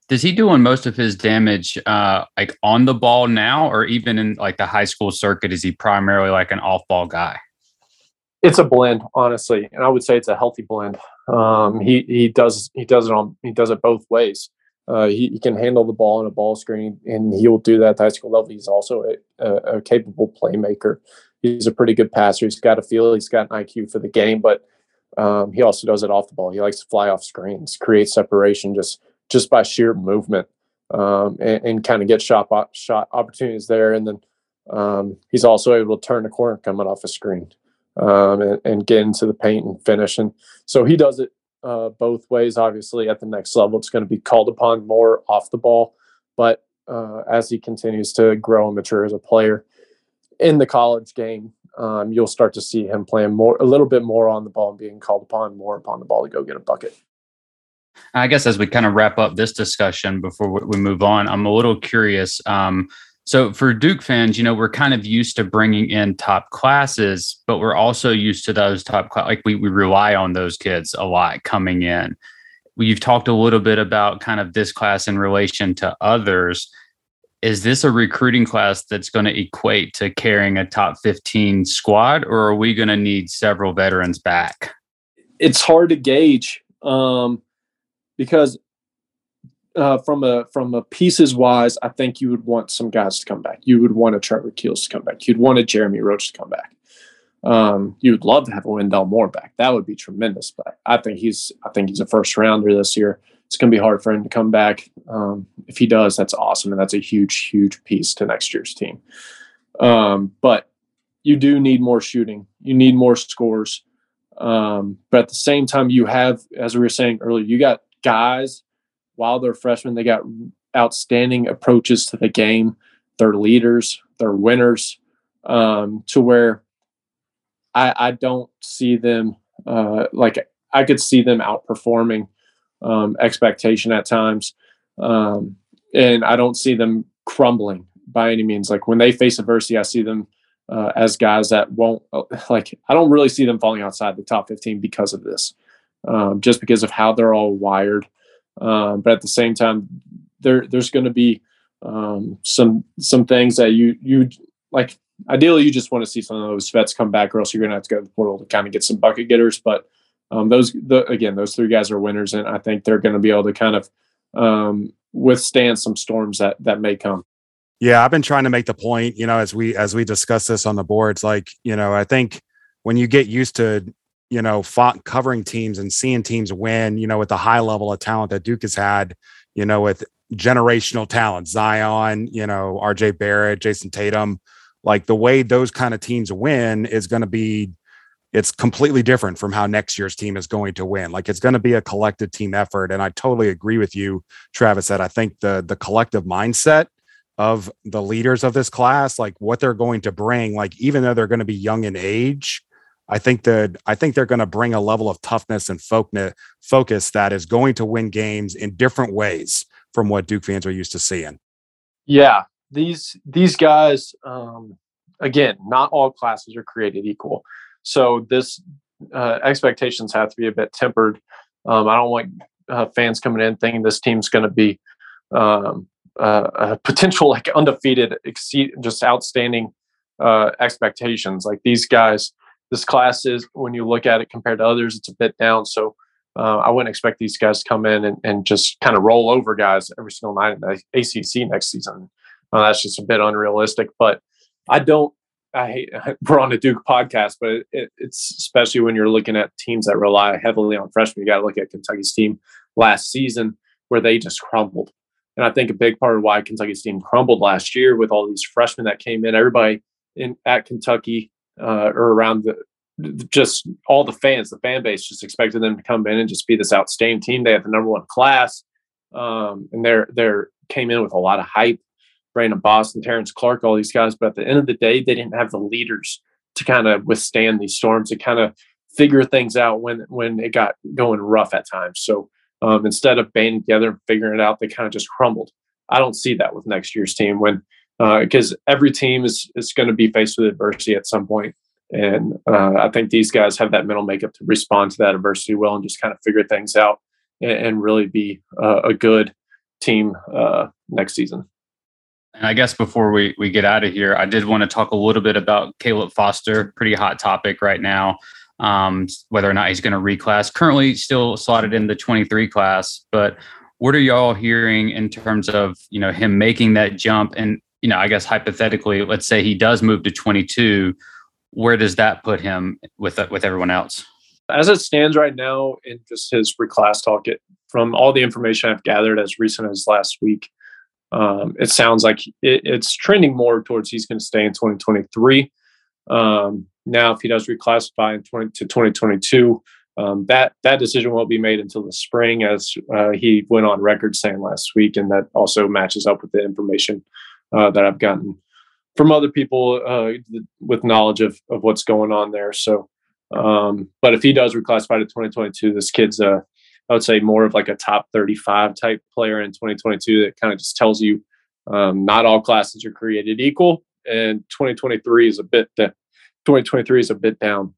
Does he doing most of his damage uh, like on the ball now, or even in like the high school circuit? Is he primarily like an off ball guy? It's a blend, honestly, and I would say it's a healthy blend. Um, he he does he does it on he does it both ways. Uh, he, he, can handle the ball in a ball screen, and he will do that at the high school level. He's also a, a, a capable playmaker he's a pretty good passer. He's got a feel. He's got an IQ for the game, but um, he also does it off the ball. He likes to fly off screens, create separation just just by sheer movement, um, and, and kind of get shot shot opportunities there. And then um, he's also able to turn the corner coming off a screen um, and, and, get into the paint and finish. And so he does it uh, both ways. Obviously, at the next level, it's going to be called upon more off the ball, but uh, as he continues to grow and mature as a player, in the college game, um, you'll start to see him playing more, a little bit more on the ball and being called upon more upon the ball to go get a bucket. I guess as we kind of wrap up this discussion before we move on, I'm a little curious. Um, so for Duke fans, you know, we're kind of used to bringing in top classes, but we're also used to those top class. Like we we rely on those kids a lot coming in. You've talked a little bit about kind of this class in relation to others is this a recruiting class that's going to equate to carrying a top 15 squad or are we going to need several veterans back it's hard to gauge um, because uh, from a from a pieces wise i think you would want some guys to come back you would want a trevor keels to come back you'd want a jeremy roach to come back um, you would love to have a wendell moore back that would be tremendous but i think he's i think he's a first rounder this year it's going to be hard for him to come back. Um, if he does, that's awesome, and that's a huge, huge piece to next year's team. Um, but you do need more shooting. You need more scores. Um, but at the same time, you have, as we were saying earlier, you got guys while they're freshmen, they got outstanding approaches to the game. They're leaders. They're winners. Um, to where I, I don't see them uh, like I could see them outperforming um, expectation at times. Um, and I don't see them crumbling by any means. Like when they face adversity, I see them uh, as guys that won't, uh, like, I don't really see them falling outside the top 15 because of this, um, just because of how they're all wired. Um, but at the same time, there there's going to be um, some some things that you you like. Ideally, you just want to see some of those vets come back, or else you're going to have to go to the portal to kind of get some bucket getters. But um, those the, again, those three guys are winners, and I think they're going to be able to kind of um, withstand some storms that that may come. Yeah, I've been trying to make the point, you know, as we as we discuss this on the boards, like you know, I think when you get used to you know fought, covering teams and seeing teams win, you know, with the high level of talent that Duke has had, you know, with generational talent, Zion, you know, RJ Barrett, Jayson Tatum. Like the way those kind of teams win is going to be it's completely different from how next year's team is going to win. Like it's going to be a collective team effort. And I totally agree with you, Travis, that I think the the collective mindset of the leaders of this class, like what they're going to bring, like even though they're going to be young in age, I think that I think they're going to bring a level of toughness and focus that is going to win games in different ways from what Duke fans are used to seeing. Yeah, these these guys, um, again, not all classes are created equal. So this uh, expectations have to be a bit tempered. Um, I don't want uh, fans coming in thinking this team's going to be um, uh, a potential like undefeated, exceed just outstanding uh, expectations. Like these guys, this class is when you look at it compared to others, it's a bit down. So uh, I wouldn't expect these guys to come in and, and just kind of roll over guys every single night in the ACC next season. Uh, that's just a bit unrealistic. But I don't I hate we're on a Duke podcast, but it, it's especially when you're looking at teams that rely heavily on freshmen. You got to look at Kentucky's team last season where they just crumbled. And I think a big part of why Kentucky's team crumbled last year with all these freshmen that came in, everybody in at Kentucky uh, or around the just all the fans, the fan base just expected them to come in and just be this outstanding team. They have the number one class, um, and they're they're came in with a lot of hype Brandon Boston, Terrence Clarke, all these guys. But at the end of the day, they didn't have the leaders to kind of withstand these storms to kind of figure things out when when it got going rough at times. So um, instead of banding together and figuring it out, they kind of just crumbled. I don't see that with next year's team when because uh, every team is is going to be faced with adversity at some point. And uh, I think these guys have that mental makeup to respond to that adversity well and just kind of figure things out and, and really be uh, a good team uh, next season. And I guess before we, we get out of here, I did want to talk a little bit about Caleb Foster, pretty hot topic right now, um, whether or not he's going to reclass. Currently still slotted in the 23 class, but what are y'all hearing in terms of, you know, him making that jump? And, you know, I guess hypothetically, let's say he does move to 22, where does that put him with, with everyone else? As it stands right now in just his reclass talk, it, from all the information I've gathered as recent as last week, um, it sounds like it, it's trending more towards he's going to stay in 2023. Um, now, if he does reclassify in 20 to 2022, um, that that decision won't be made until the spring, as uh, he went on record saying last week, and that also matches up with the information uh, that I've gotten from other people uh, with knowledge of of what's going on there. So, um, but if he does reclassify to 2022, this kid's a I would say more of like a top 35 type player in 2022 that kind of just tells you um, not all classes are created equal. And 2023 is a bit, uh, 2023 is a bit down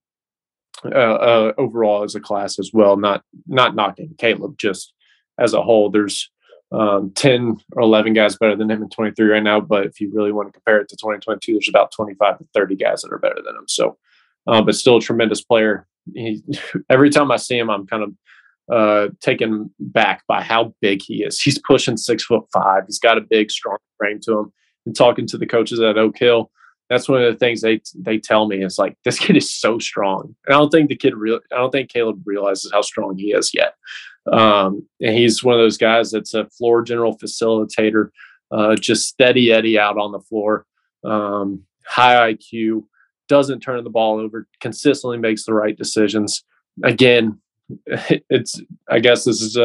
uh, uh, overall as a class as well. Not, not knocking Caleb, just as a whole, there's um, 10 or 11 guys better than him in 23 right now. But if you really want to compare it to 2022, there's about 25 to 30 guys that are better than him. So, uh, but still a tremendous player. He, every time I see him, I'm kind of uh, taken back by how big he is. He's pushing six foot five. He's got a big, strong frame to him. And talking to the coaches at Oak Hill, that's one of the things they they tell me is like this kid is so strong. And I don't think the kid real. I don't think Caleb realizes how strong he is yet. Um, and he's one of those guys that's a floor general facilitator, uh, just steady Eddie out on the floor, um, high IQ, doesn't turn the ball over, consistently makes the right decisions. Again, it's I guess this has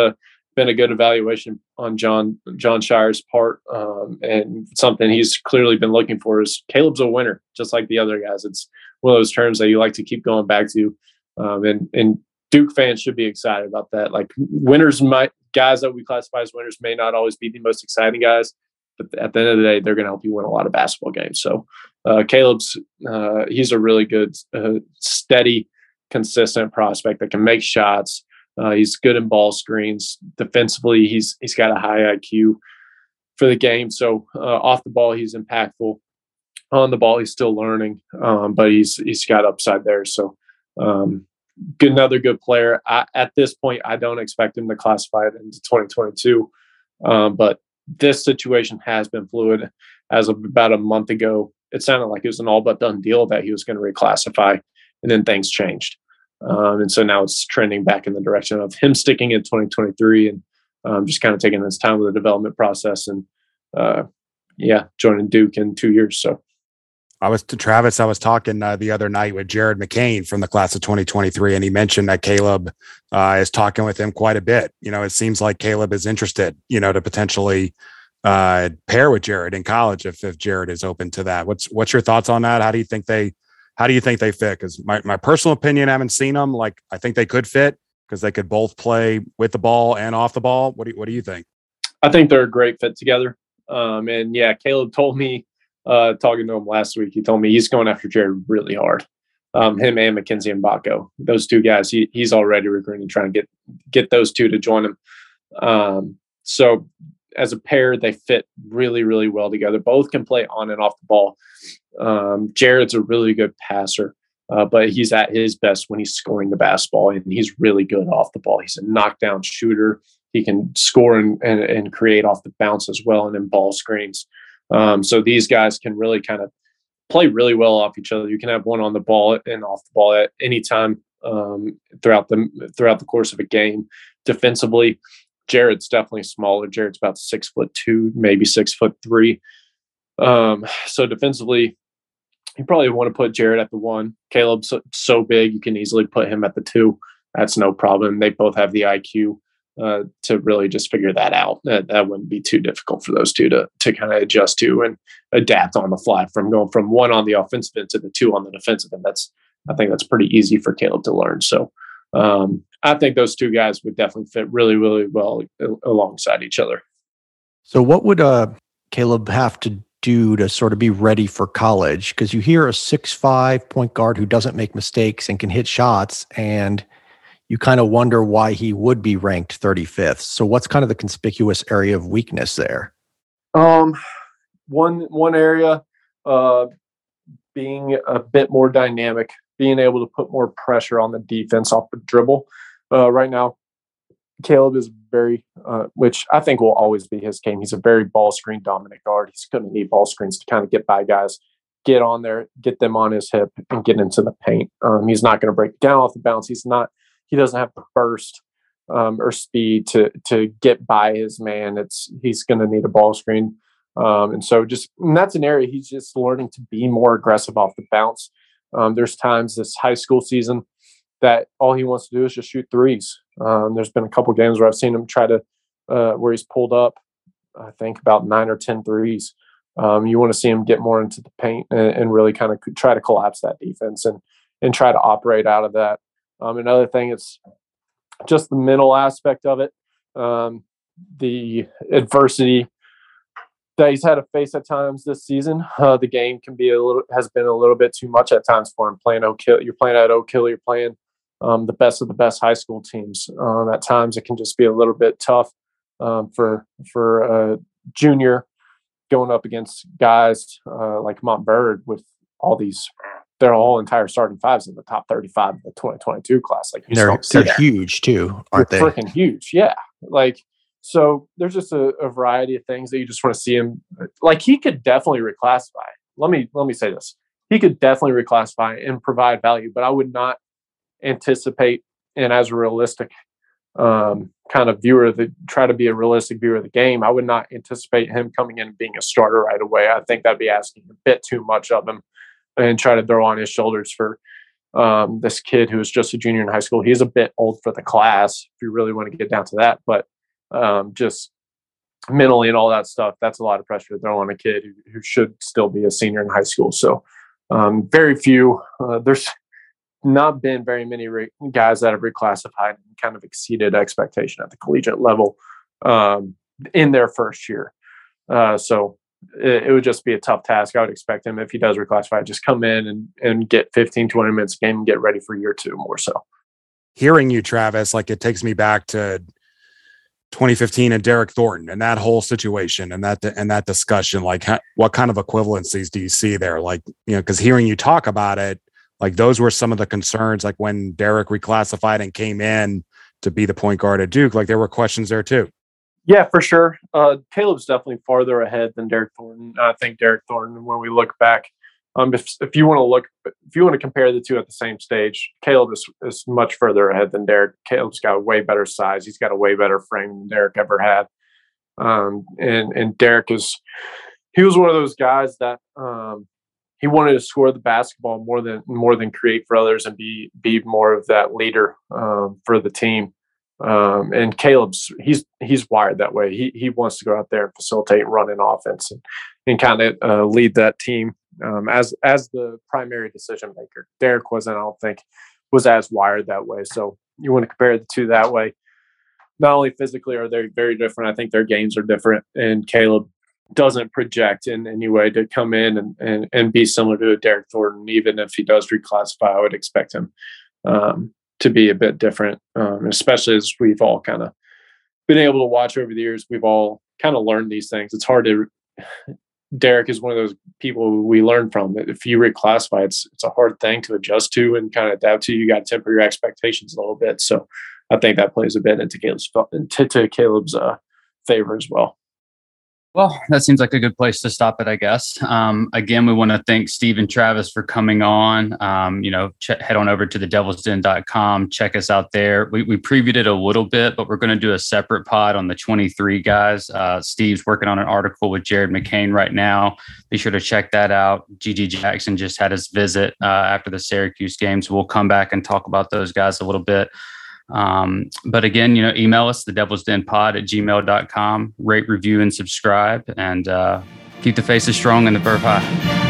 been a good evaluation on Jon Jon Scheyer's part, um, and something he's clearly been looking for is Caleb's a winner, just like the other guys. It's one of those terms that you like to keep going back to, um, and and Duke fans should be excited about that. Like winners might guys that we classify as winners may not always be the most exciting guys, but at the end of the day, they're going to help you win a lot of basketball games. So uh, Caleb's uh, he's a really good, uh, steady consistent prospect that can make shots. Uh, he's good in ball screens. Defensively, he's he's got a high IQ for the game. So uh, off the ball, he's impactful. On the ball, he's still learning, um, but he's he's got upside there. So um, good, another good player. I, at this point, I don't expect him to classify it into 2022, um, but this situation has been fluid. As of about a month ago, it sounded like it was an all but done deal that he was going to reclassify and then things changed. Um, and so now it's trending back in the direction of him sticking in 2023 and um, just kind of taking his time with the development process and uh, yeah, joining Duke in two years. So I was to Travis. I was talking uh, the other night with Jared McCain from the class of 2023, and he mentioned that Caleb uh, is talking with him quite a bit. You know, it seems like Caleb is interested. You know, to potentially uh, pair with Jared in college if if Jared is open to that. What's what's your thoughts on that? How do you think they how do you think they fit? Because my my personal opinion, I haven't seen them. Like I think they could fit because they could both play with the ball and off the ball. What do you, what do you think? I think they're a great fit together. Um, and yeah, Caleb told me uh, talking to him last week, he told me he's going after Jared really hard. Um, him and Mackenzie Mgbako, those two guys, he, he's already recruiting, trying to get get those two to join him. Um, so as a pair, they fit really, really well together. Both can play on and off the ball. Um, Jared's a really good passer, uh, but he's at his best when he's scoring the basketball, and he's really good off the ball. He's a knockdown shooter. He can score and, and, and create off the bounce as well, and in ball screens. Um, so these guys can really kind of play really well off each other. You can have one on the ball and off the ball at any time um, throughout the throughout the course of a game. Defensively, Jared's definitely smaller. Jared's about six foot two, maybe six foot three. Um, so defensively, you probably want to put Jared at the one. Caleb's so, so, big, you can easily put him at the two. That's no problem. They both have the IQ uh, to really just figure that out. That, that wouldn't be too difficult for those two to to kind of adjust to and adapt on the fly from going from one on the offensive end to the two on the defensive end. That's I think that's pretty easy for Caleb to learn. So um, I think those two guys would definitely fit really, really well alongside each other. So, what would uh, Caleb have to do to sort of be ready for college? Because you hear a six-five point guard who doesn't make mistakes and can hit shots, and you kind of wonder why he would be ranked 35th. So, what's kind of the conspicuous area of weakness there? Um, one one area, uh, being a bit more dynamic being able to put more pressure on the defense off the dribble. Uh, right now, Caleb is very, uh, which I think will always be his game. He's a very ball screen dominant guard. He's going to need ball screens to kind of get by guys, get on there, get them on his hip, and get into the paint. Um, he's not going to break down off the bounce. He's not. He doesn't have the burst um, or speed to to get by his man. It's he's going to need a ball screen. Um, and so just and that's an area he's just learning to be more aggressive off the bounce. Um, there's times this high school season that all he wants to do is just shoot threes. Um, there's been a couple games where I've seen him try to, uh, where he's pulled up, I think about nine or ten threes. Um, you want to see him get more into the paint and, and, really kind of try to collapse that defense and, and try to operate out of that. Um, another thing is just the mental aspect of it. Um, the adversity that he's had to face at times this season. Uh, the game can be a little has been a little bit too much at times for him. Playing Oak Hill, you're playing at Oak Hill, you're playing um, the best of the best high school teams. Um, at times, it can just be a little bit tough um, for for a junior going up against guys uh, like Montverde with all these. They're all entire starting fives in the top 35 of the 2022 class. Like they're, they're huge too, aren't they're they? Freaking huge, yeah. Like so there's just a, a, variety of things that you just want to see him. Like he could definitely reclassify. Let me let me say this: he could definitely reclassify and provide value, but I would not anticipate and as a realistic um, kind of viewer the try to be a realistic viewer of the game. I would not anticipate him coming in and being a starter right away. I think that'd be asking a bit too much of him and try to throw on his shoulders for um, this kid who is just a junior in high school. He's a bit old for the class if you really want to get down to that, but um, just mentally and all that stuff. That's a lot of pressure to throw on a kid who, who should still be a senior in high school. So um, very few. Uh, there's not been very many re- guys that have reclassified and kind of exceeded expectation at the collegiate level um, in their first year. Uh, so it, would just be a tough task. I would expect him if he does reclassify, just come in and, and get 15, 20 minutes a game and get ready for year two more so. Hearing you, Travis, like it takes me back to 2015 and Derryck Thornton and that whole situation and that and that discussion like what kind of equivalencies do you see there like you know because hearing you talk about it like those were some of the concerns like when Derryck reclassified and came in to be the point guard at Duke like there were questions there too yeah for sure uh, Caleb's definitely farther ahead than Derryck Thornton I think Derryck Thornton when we look back Um, if, if you want to look, if you want to compare the two at the same stage, Caleb is, is much further ahead than Derryck. Caleb's got a way better size. He's got a way better frame than Derryck ever had. Um, and and Derryck is he was one of those guys that um, he wanted to score the basketball more than more than create for others and be be more of that leader um, for the team. Um, and Caleb's he's he's wired that way. He he wants to go out there and facilitate, run an offense, and and kind of uh, lead that team um, as as the primary decision maker. Derryck wasn't, I don't think, was as wired that way. So you want to compare the two that way. Not only physically are they very different, I think their games are different. And Caleb doesn't project in any way to come in and, and, and be similar to Derryck Thornton. Even if he does reclassify, I would expect him um, to be a bit different, um, especially as we've all kind of been able to watch over the years. We've all kind of learned these things. It's hard to. Derryck is one of those people we learn from. If you reclassify, it's it's a hard thing to adjust to and kind of adapt to. You got to temper your expectations a little bit. So I think that plays a bit into Caleb's into, Caleb's uh, favor as well. Well, that seems like a good place to stop it, I guess. Um, again, we want to thank Steve and Travis for coming on. Um, you know, ch- head on over to the devilsden.com, check us out there. We, we previewed it a little bit, but we're going to do a separate pod on the 23 guys. Uh, Steve's working on an article with Jared McCain right now. Be sure to check that out. GG Jackson just had his visit uh, after the Syracuse game. So we'll come back and talk about those guys a little bit. Um, but again, you know, email us, the devil's den pod at gmail.com, rate, review, and subscribe, and uh, keep the faces strong and the verve high.